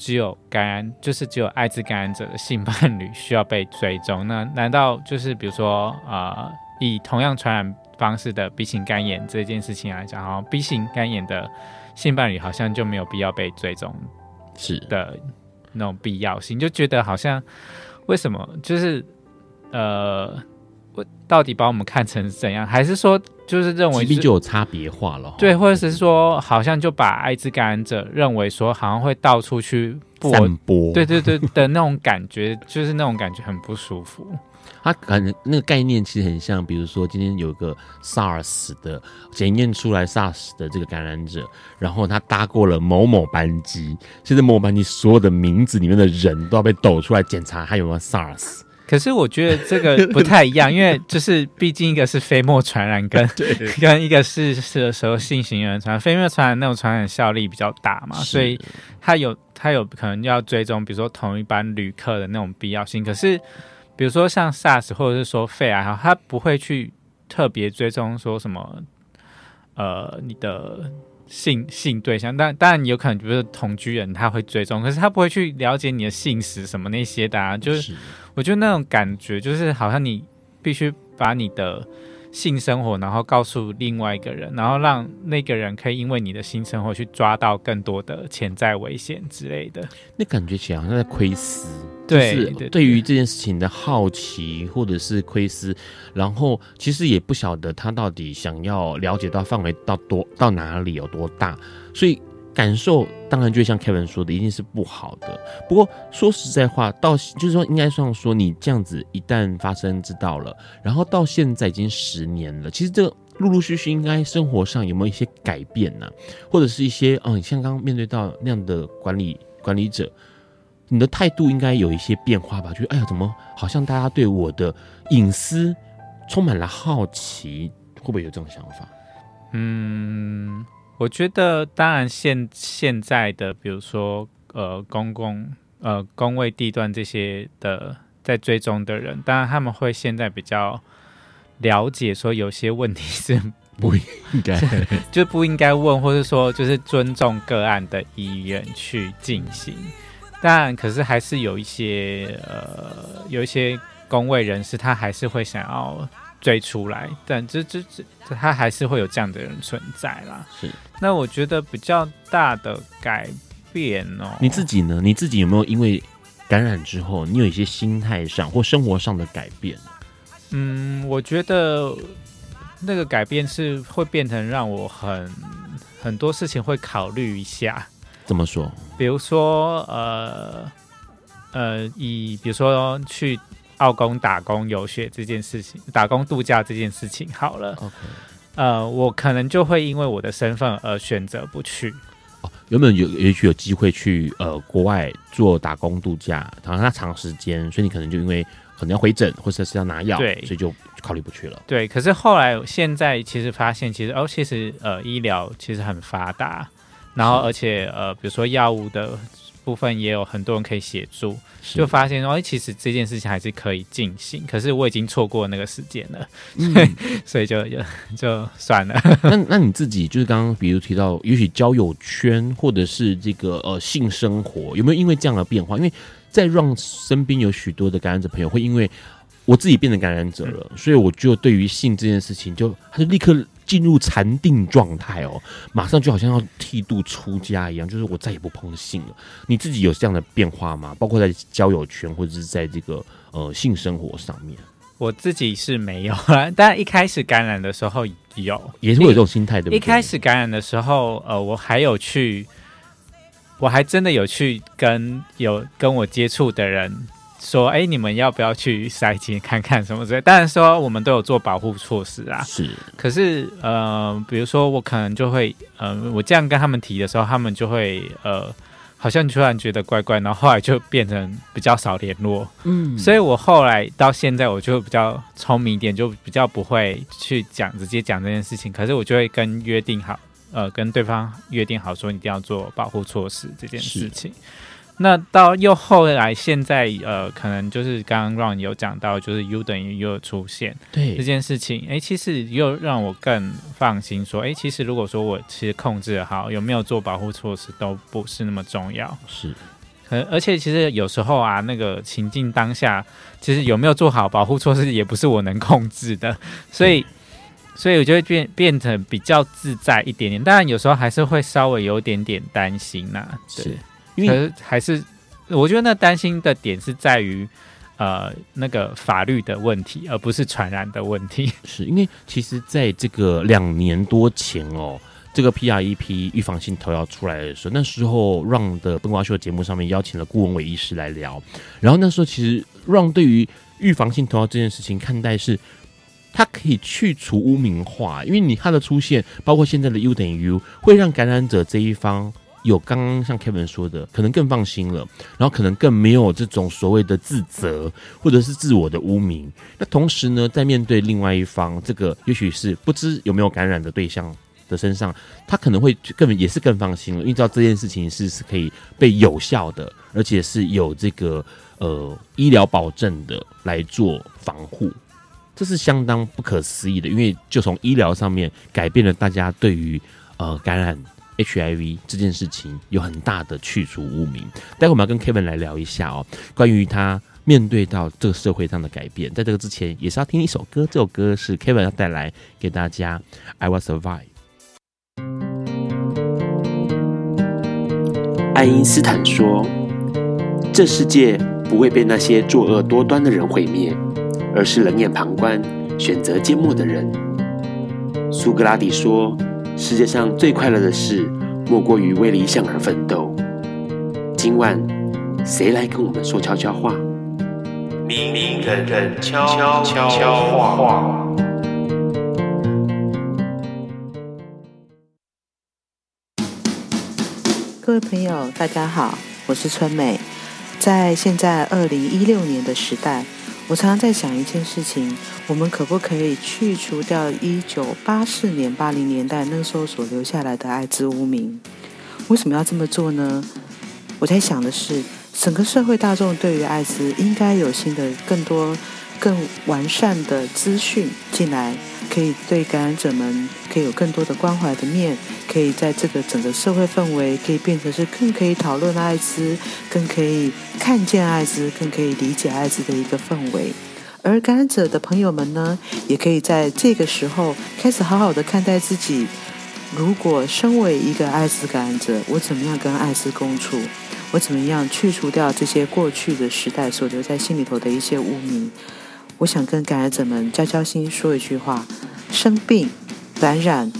Speaker 3: 只有感染，就是只有艾滋感染者的性伴侣需要被追踪。那 (laughs) 难道就是比如说，呃，以同样传染方式的 B 型肝炎这件事情来讲，哈，B 型肝炎的性伴侣好像就没有必要被追踪，是的那种必要性，就觉得好像为什么就是呃。我到底把我们看成怎样？(laughs) 还是说，就是认为疾病
Speaker 2: 就有差别化了？
Speaker 3: 对，或者是说，好像就把艾滋感染者认为说，好像会到处去
Speaker 2: 散播，
Speaker 3: 对对对的那种感觉，就是那种感觉很不舒服。
Speaker 2: 它可能那个概念其实很像，比如说今天有一个 SARS 的检验出来 SARS 的这个感染者，然后他搭过了某某班机，现在某某班机所有的名字里面的人都要被抖出来检查他有没有 SARS。
Speaker 3: 可是我觉得这个不太一样，因为就是毕竟一个是飞沫传染跟，(laughs) 跟跟一个是是时候性行为传染，飞沫传染那种传染效力比较大嘛，所以它有它有可能要追踪，比如说同一班旅客的那种必要性。可是比如说像 SARS 或者是说肺癌，哈它不会去特别追踪说什么呃你的。性性对象，但当然有可能，比如说同居人他会追踪，可是他不会去了解你的性史什么那些的啊。就是我觉得那种感觉，就是好像你必须把你的性生活，然后告诉另外一个人，然后让那个人可以因为你的性生活去抓到更多的潜在危险之类的。
Speaker 2: 那感觉起来好像在窥私。对，对于这件事情的好奇或者是窥私，然后其实也不晓得他到底想要了解到范围到多到哪里有多大，所以感受当然就像 Kevin 说的，一定是不好的。不过说实在话，到就是说应该算说你这样子一旦发生知道了，然后到现在已经十年了，其实这陆陆续续应该生活上有没有一些改变呢？或者是一些嗯，像刚刚面对到那样的管理管理者。你的态度应该有一些变化吧？就哎呀，怎么好像大家对我的隐私充满了好奇？会不会有这种想法？
Speaker 3: 嗯，我觉得当然现现在的，比如说呃，公共呃工位地段这些的在追踪的人，当然他们会现在比较了解，说有些问题是不应该 (laughs) 就不应该问，或者说就是尊重个案的意愿去进行。但可是还是有一些呃，有一些工位人士，他还是会想要追出来，但这这这，他还是会有这样的人存在啦。
Speaker 2: 是，
Speaker 3: 那我觉得比较大的改变哦，
Speaker 2: 你自己呢？你自己有没有因为感染之后，你有一些心态上或生活上的改变？
Speaker 3: 嗯，我觉得那个改变是会变成让我很很多事情会考虑一下。
Speaker 2: 怎么说？
Speaker 3: 比如说，呃，呃，以比如说去澳工打工游学这件事情，打工度假这件事情好了。OK，呃，我可能就会因为我的身份而选择不去。
Speaker 2: 哦，有没有有也许有机会去呃国外做打工度假，然后它长时间，所以你可能就因为可能要回诊或者是要拿药，对，所以就考虑不去了。
Speaker 3: 对，可是后来现在其实发现，其实哦，其实呃医疗其实很发达。然后，而且呃，比如说药物的部分也有很多人可以协助，就发现说，哎，其实这件事情还是可以进行。可是我已经错过那个时间了，嗯、所以就就就算了。
Speaker 2: 那那你自己就是刚刚比如提到，也许交友圈或者是这个呃性生活，有没有因为这样的变化？因为在让身边有许多的感染者朋友会因为我自己变成感染者了，嗯、所以我就对于性这件事情就他就立刻。进入禅定状态哦，马上就好像要剃度出家一样，就是我再也不碰性了。你自己有这样的变化吗？包括在交友圈或者是在这个呃性生活上面？
Speaker 3: 我自己是没有啊，(laughs) 但一开始感染的时候有，
Speaker 2: 也是会有这种心态，对不对？
Speaker 3: 一开始感染的时候，呃，我还有去，我还真的有去跟有跟我接触的人。说，哎，你们要不要去塞金看看什么之类？当然说，我们都有做保护措施啊。
Speaker 2: 是，
Speaker 3: 可是，呃，比如说我可能就会，呃，我这样跟他们提的时候，他们就会，呃，好像突然觉得怪怪，然后后来就变成比较少联络。嗯，所以我后来到现在，我就比较聪明一点，就比较不会去讲直接讲这件事情。可是我就会跟约定好，呃，跟对方约定好说，一定要做保护措施这件事情。那到又后来，现在呃，可能就是刚刚 Ron 有讲到，就是 U 等于 U 出现，对。这件事情，哎，其实又让我更放心，说，哎，其实如果说我其实控制得好，有没有做保护措施都不是那么重要，
Speaker 2: 是，
Speaker 3: 而而且其实有时候啊，那个情境当下，其实有没有做好保护措施也不是我能控制的，所以，所以我就会变变成比较自在一点点，当然有时候还是会稍微有点点担心呐、啊，对。是可是还是，我觉得那担心的点是在于，呃，那个法律的问题，而不是传染的问题。(laughs)
Speaker 2: 是因为其实在这个两年多前哦，这个 PrEP 预防性投药出来的时候，那时候 Ron 的笨瓜秀节目上面邀请了顾文伟医师来聊，然后那时候其实 Ron 对于预防性投药这件事情看待是，它可以去除污名化，因为你它的出现，包括现在的 U 等于 U，会让感染者这一方。有刚刚像 Kevin 说的，可能更放心了，然后可能更没有这种所谓的自责或者是自我的污名。那同时呢，在面对另外一方，这个也许是不知有没有感染的对象的身上，他可能会更也是更放心了，因为知道这件事情是是可以被有效的，而且是有这个呃医疗保证的来做防护，这是相当不可思议的，因为就从医疗上面改变了大家对于呃感染。HIV 这件事情有很大的去除污名，待会我们要跟 Kevin 来聊一下哦，关于他面对到这个社会上的改变。在这个之前，也是要听一首歌，这首歌是 Kevin 要带来给大家，《I Will Survive》。
Speaker 1: 爱因斯坦说：“这世界不会被那些作恶多端的人毁灭，而是冷眼旁观、选择缄默的人。”苏格拉底说。世界上最快乐的事，莫过于为理想而奋斗。今晚，谁来跟我们说悄悄话？明明人人悄悄悄话。
Speaker 4: 各位朋友，大家好，我是春美。在现在二零一六年的时代。我常常在想一件事情：我们可不可以去除掉一九八四年、八零年代那时候所留下来的艾滋污名？为什么要这么做呢？我在想的是，整个社会大众对于艾滋应该有新的、更多、更完善的资讯进来。可以对感染者们可以有更多的关怀的面，可以在这个整个社会氛围可以变成是更可以讨论艾滋，更可以看见艾滋，更可以理解艾滋的一个氛围。而感染者的朋友们呢，也可以在这个时候开始好好的看待自己。如果身为一个艾滋感染者，我怎么样跟艾滋共处？我怎么样去除掉这些过去的时代所留在心里头的一些污名？我想跟感染者们交交心，说一句话：生病、感染，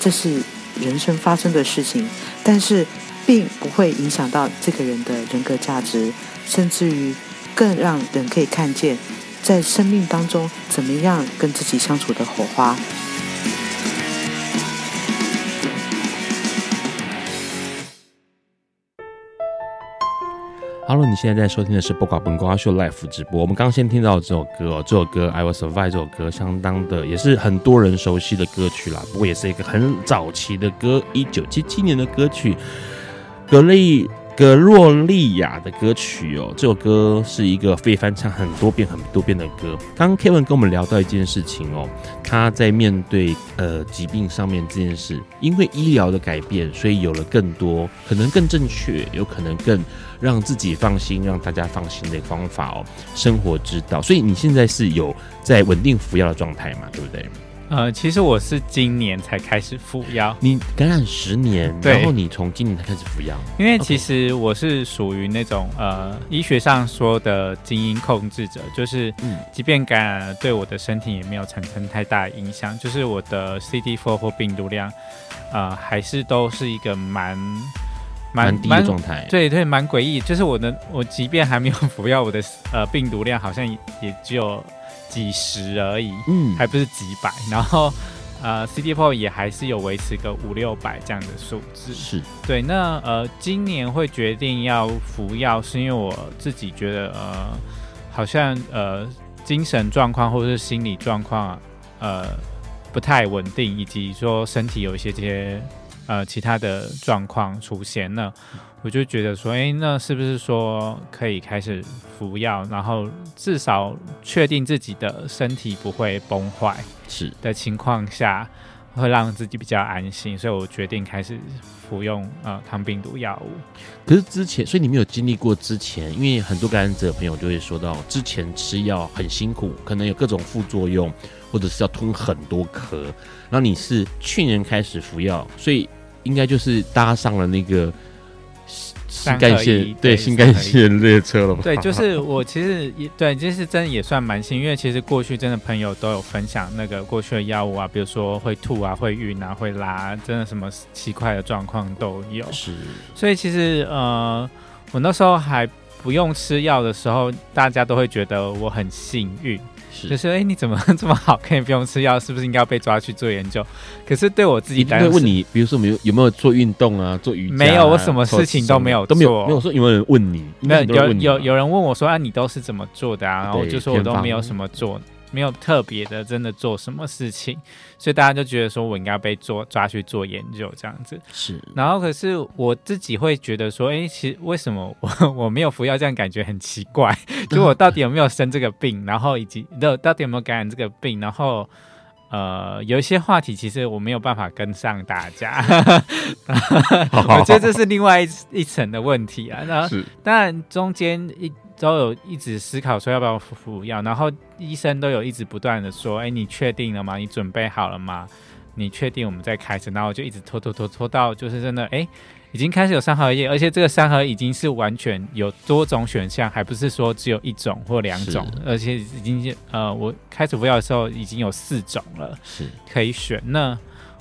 Speaker 4: 这是人生发生的事情，但是并不会影响到这个人的人格价值，甚至于更让人可以看见，在生命当中怎么样跟自己相处的火花。
Speaker 2: Hello，你现在在收听的是《不瓜本瓜秀》Live 直播。我们刚先听到这首歌哦，这首歌《I Will Survive》这首歌相当的，也是很多人熟悉的歌曲啦。不过也是一个很早期的歌，一九七七年的歌曲，格雷。格洛丽亚的歌曲哦，这首歌是一个被翻唱很多遍很多遍的歌。刚 Kevin 跟我们聊到一件事情哦，他在面对呃疾病上面这件事，因为医疗的改变，所以有了更多可能更正确，有可能更让自己放心，让大家放心的方法哦，生活之道。所以你现在是有在稳定服药的状态嘛？对不对？
Speaker 3: 呃，其实我是今年才开始服药。
Speaker 2: 你感染十年，然后你从今年才开始服药。
Speaker 3: 因为其实我是属于那种呃，医学上说的基因控制者，就是即便感染了，对我的身体也没有产生太大影响。就是我的 CD4 或病毒量，呃，还是都是一个蛮蛮
Speaker 2: 低的状态。
Speaker 3: 对对，蛮诡异。就是我的，我即便还没有 (laughs) 服药，我的呃病毒量好像也只有。几十而已，嗯，还不是几百，然后，呃，CD4 也还是有维持个五六百这样的数字，
Speaker 2: 是
Speaker 3: 对。那呃，今年会决定要服药，是因为我自己觉得，呃，好像呃，精神状况或者是心理状况，呃，不太稳定，以及说身体有一些这些呃其他的状况出现了。我就觉得说，哎，那是不是说可以开始服药，然后至少确定自己的身体不会崩坏，是的情况下，会让自己比较安心，所以我决定开始服用呃抗病毒药物。
Speaker 2: 可是之前，所以你没有经历过之前，因为很多感染者朋友就会说到，之前吃药很辛苦，可能有各种副作用，或者是要吞很多颗。然后你是去年开始服药，所以应该就是搭上了那个。新干线对新干线列车了吧？
Speaker 3: 对，就是我其实也对，就是真的也算蛮幸运，因为其实过去真的朋友都有分享那个过去的药物啊，比如说会吐啊、会晕啊、会拉，真的什么奇怪的状况都有。
Speaker 2: 是，
Speaker 3: 所以其实呃，我那时候还不用吃药的时候，大家都会觉得我很幸运。就是哎、欸，你怎么 (laughs) 这么好，可以不用吃药？是不是应该要被抓去做研究？可是对我自己，
Speaker 2: 会问你，比如说没有有没有做运动啊，做瑜伽、啊？
Speaker 3: 没有，我什么事情都没有做，
Speaker 2: 都没有。没有说有没有人问你？
Speaker 3: 没有，有有有人问我说啊，你都是怎么做的啊？然后我就说我都没有什么做。没有特别的，真的做什么事情，所以大家就觉得说我应该被做抓去做研究这样子。
Speaker 2: 是，
Speaker 3: 然后可是我自己会觉得说，哎，其实为什么我 (laughs) 我没有服药，这样感觉很奇怪。(laughs) 就我到底有没有生这个病，然后以及到到底有没有感染这个病，然后呃，有一些话题其实我没有办法跟上大家。(laughs) 我觉得这是另外一一层的问题啊。是，当然中间一。都有一直思考说要不要服药，然后医生都有一直不断的说：“哎，你确定了吗？你准备好了吗？你确定我们再开始？”然后我就一直拖拖拖拖到就是真的，哎，已经开始有三合一，而且这个三合已经是完全有多种选项，还不是说只有一种或两种，而且已经呃，我开始服药的时候已经有四种了，是可以选那。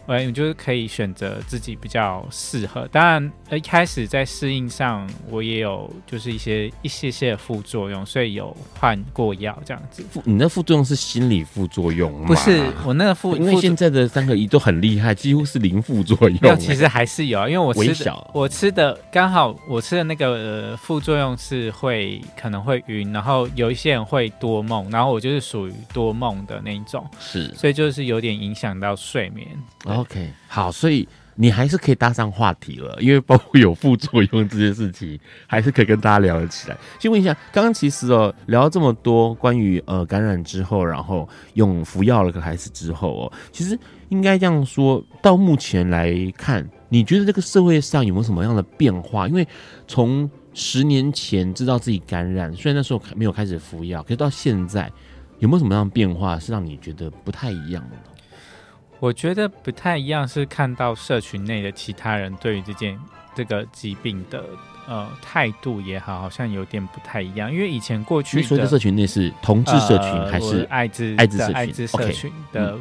Speaker 3: 哎，你就是可以选择自己比较适合。当然，一开始在适应上，我也有就是一些一些些的副作用，所以有换过药这样子。
Speaker 2: 副你那副作用是心理副作用吗？
Speaker 3: 不是，我那个副，
Speaker 2: 因为现在的三合一都很厉害，几乎是零副作用。
Speaker 3: 没其实还是有啊，因为我吃 (laughs) 的我吃的刚好我吃的那个、呃、副作用是会可能会晕，然后有一些人会多梦，然后我就是属于多梦的那一种，
Speaker 2: 是，
Speaker 3: 所以就是有点影响到睡眠。
Speaker 2: OK，好，所以你还是可以搭上话题了，因为包括有副作用这件事情，还是可以跟大家聊得起来。先问一下，刚刚其实哦聊了这么多关于呃感染之后，然后用服药了开始之后哦，其实应该这样说，到目前来看，你觉得这个社会上有没有什么样的变化？因为从十年前知道自己感染，虽然那时候没有开始服药，可是到现在有没有什么样的变化是让你觉得不太一样的呢？
Speaker 3: 我觉得不太一样，是看到社群内的其他人对于这件这个疾病的呃态度也好，好像有点不太一样。因为以前过去的，
Speaker 2: 所谓的社群内是同志社群还是
Speaker 3: 艾滋
Speaker 2: 艾滋社群？
Speaker 3: 艾滋社群的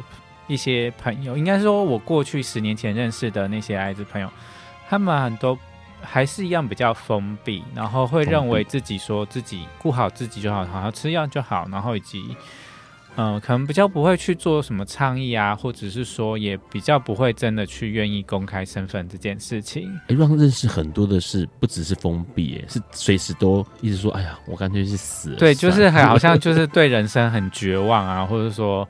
Speaker 3: 一些朋友，应该说，我过去十年前认识的那些艾滋朋友，他们很多还是一样比较封闭，然后会认为自己说自己顾好自己就好，好好吃药就好，然后以及。嗯，可能比较不会去做什么倡议啊，或者是说也比较不会真的去愿意公开身份这件事情。
Speaker 2: 哎，让认识很多的是不只是封闭，哎，是随时都一直说，哎呀，我干脆去死了。
Speaker 3: 对，就是很好像就是对人生很绝望啊，或者说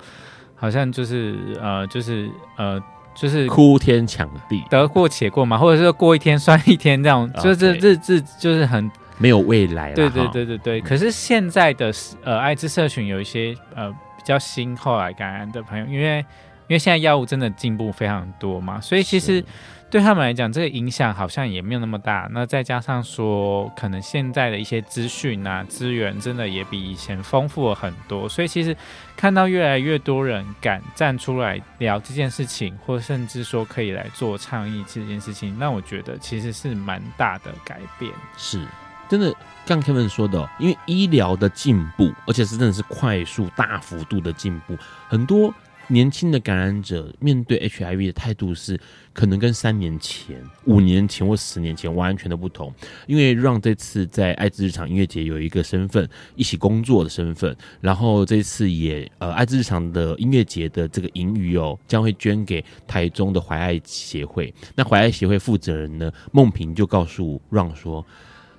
Speaker 3: 好像就是呃，就是呃，就是
Speaker 2: 哭天抢地，
Speaker 3: 得过且过嘛，或者是说过一天算一天这样，就是日志就是很
Speaker 2: 没有未来。
Speaker 3: 对对对对对。可是现在的呃艾滋社群有一些呃。比较新后来感染的朋友，因为因为现在药物真的进步非常多嘛，所以其实对他们来讲，这个影响好像也没有那么大。那再加上说，可能现在的一些资讯啊、资源真的也比以前丰富了很多，所以其实看到越来越多人敢站出来聊这件事情，或甚至说可以来做倡议这件事情，那我觉得其实是蛮大的改变。
Speaker 2: 是。真的，像 Kevin 说的，因为医疗的进步，而且是真的是快速、大幅度的进步，很多年轻的感染者面对 HIV 的态度是可能跟三年前、五年前或十年前完全的不同。因为让这次在艾滋日常音乐节有一个身份，一起工作的身份，然后这次也呃艾滋日常的音乐节的这个盈余哦，将会捐给台中的怀爱协会。那怀爱协会负责人呢，梦萍就告诉让说。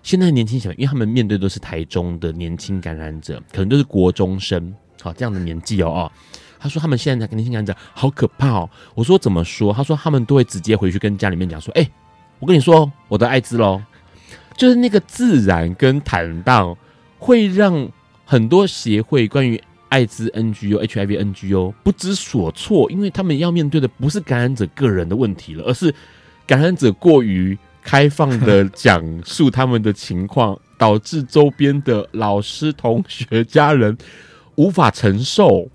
Speaker 2: 现在年轻小孩，因为他们面对都是台中的年轻感染者，可能都是国中生，好这样的年纪哦哦。他说他们现在的年轻感染者好可怕哦。我说怎么说？他说他们都会直接回去跟家里面讲说：“哎，我跟你说，我的艾滋喽。”就是那个自然跟坦荡，会让很多协会关于艾滋 NGO、HIV NGO 不知所措，因为他们要面对的不是感染者个人的问题了，而是感染者过于。开放的讲述他们的情况，导致周边的老师、同学、家人无法承受。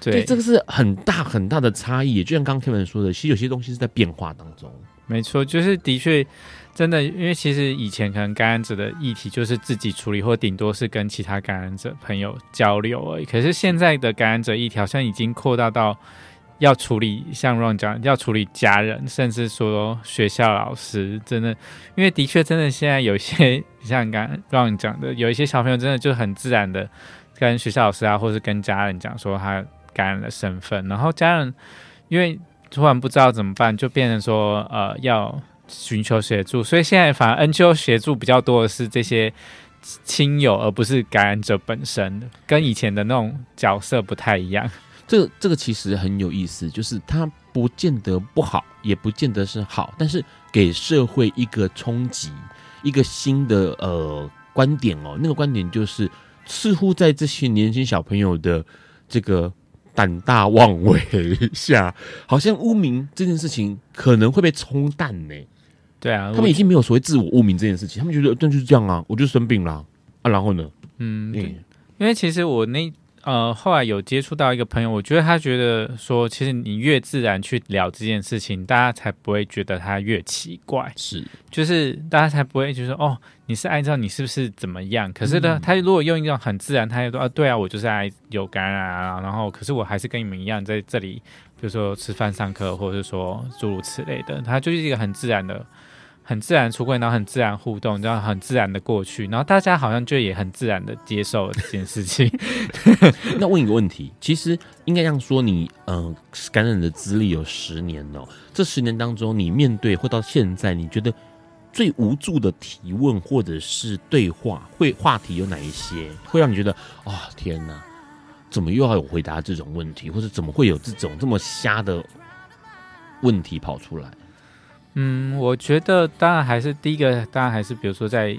Speaker 2: 对，这个是很大很大的差异。就像刚刚 Kevin 说的，其实有些东西是在变化当中。
Speaker 3: 没错，就是的确，真的，因为其实以前可能感染者的议题就是自己处理，或顶多是跟其他感染者朋友交流而已。可是现在的感染者议题好像已经扩大到要处理，像 Ron 讲，要处理家人，甚至说学校老师。真的，因为的确真的现在有些像刚 Ron 讲的，有一些小朋友真的就很自然的跟学校老师啊，或是跟家人讲说他感染了身份，然后家人因为突然不知道怎么办，就变成说呃要。寻求协助，所以现在反而 NGO 协助比较多的是这些亲友，而不是感染者本身，跟以前的那种角色不太一样。
Speaker 2: 这个这个其实很有意思，就是它不见得不好，也不见得是好，但是给社会一个冲击，一个新的呃观点哦。那个观点就是，似乎在这些年轻小朋友的这个胆大妄为下，好像污名这件事情可能会被冲淡呢。
Speaker 3: 对啊，
Speaker 2: 他们已经没有所谓自我污名这件事情，他们觉得那就是这样啊，我就生病了啊，然后呢，
Speaker 3: 嗯，对，因为其实我那呃后来有接触到一个朋友，我觉得他觉得说，其实你越自然去聊这件事情，大家才不会觉得他越奇怪，
Speaker 2: 是，
Speaker 3: 就是大家才不会觉得哦，你是按照你是不是怎么样？可是呢，嗯、他如果用一种很自然，他就说啊，对啊，我就是爱有感染啊，然后可是我还是跟你们一样在这里，比如说吃饭、上课，或者是说诸如此类的，他就是一个很自然的。很自然出柜，然后很自然互动，然后很自然的过去，然后大家好像就也很自然的接受了这件事情。(laughs)
Speaker 2: 那问一个问题，其实应该这样说，你嗯、呃、感染的资历有十年哦，这十年当中，你面对或到现在，你觉得最无助的提问或者是对话，会话题有哪一些，会让你觉得啊、天哪，怎么又要有回答这种问题，或者怎么会有这种这么瞎的问题跑出来？
Speaker 3: 嗯，我觉得当然还是第一个，当然还是比如说在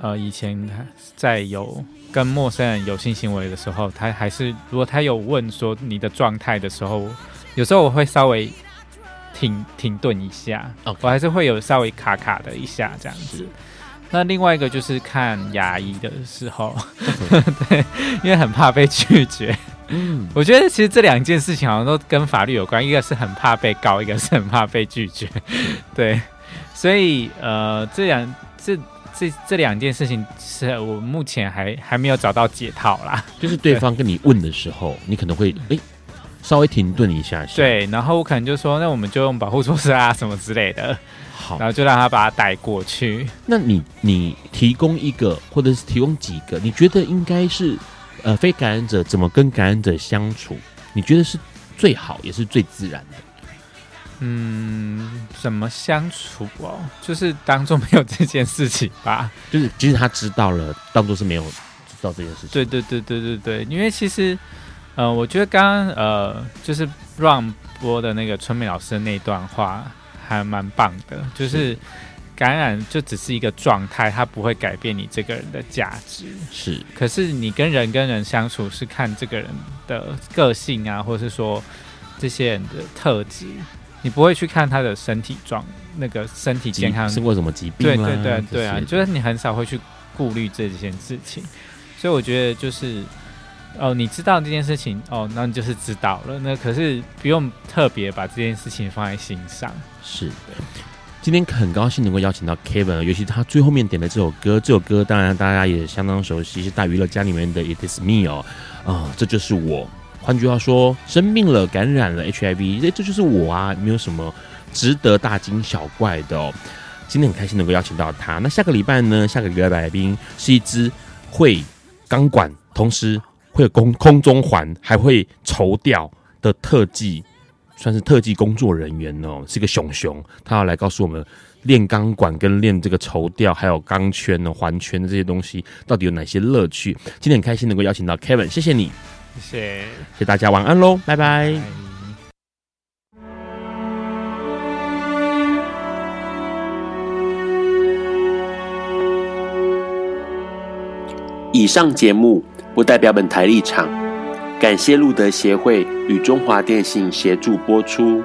Speaker 3: 呃以前在有跟陌生人有性行为的时候，他还是如果他有问说你的状态的时候，有时候我会稍微停停顿一下.我还是会有稍微卡卡的一下这样子。那另外一个就是看牙医的时候，(laughs) 对，因为很怕被拒绝。嗯，我觉得其实这两件事情好像都跟法律有关，一个是很怕被告，一个是很怕被拒绝。(laughs) 对，所以呃，这两这这这两件事情是我目前还还没有找到解套啦。
Speaker 2: 就是对方跟你问的时候，你可能会哎稍微停顿一下下。
Speaker 3: 对，然后我可能就说，那我们就用保护措施啊什么之类的。好，然后就让他把他带过去。
Speaker 2: 那你你提供一个或者是提供几个，你觉得应该是？呃，非感染者怎么跟感染者相处？你觉得是最好也是最自然的？
Speaker 3: 嗯，怎么相处哦？就是当做没有这件事情吧。
Speaker 2: 就是即使他知道了，当做是没有知道这件事情。
Speaker 3: 对对对对对对，因为其实，呃，我觉得刚刚呃，就是 Ron 播的那个春美老师的那段话还蛮棒的，就是。是感染就只是一个状态，它不会改变你这个人的价值。
Speaker 2: 是，
Speaker 3: 可是你跟人跟人相处是看这个人的个性啊，或者是说这些人的特质，你不会去看他的身体状，那个身体健康
Speaker 2: 是为什么疾病？
Speaker 3: 对对对对啊，就是你很少会去顾虑这件事情。所以我觉得就是，哦，你知道这件事情，哦，那你就是知道了。那可是不用特别把这件事情放在心上。
Speaker 2: 是的。今天很高兴能够邀请到 Kevin，尤其他最后面点的这首歌，这首歌当然大家也相当熟悉，是大娱乐家里面的《It Is Me》哦，啊，这就是我。换句话说，生病了，感染了 HIV，这这就是我啊，没有什么值得大惊小怪的哦。今天很开心能够邀请到他。那下个礼拜呢？下个礼拜来宾是一只会钢管，同时会有空空中环，还会绸吊的特技。算是特技工作人员哦，是个熊熊，他要来告诉我们练钢管跟练这个绸吊，还有钢圈呢、环圈的这些东西，到底有哪些乐趣？今天很开心能够邀请到 Kevin，谢谢你，
Speaker 3: 谢谢，
Speaker 2: 谢谢大家，晚安喽，拜拜。
Speaker 1: 以上节目不代表本台立场。感谢路德协会与中华电信协助播出。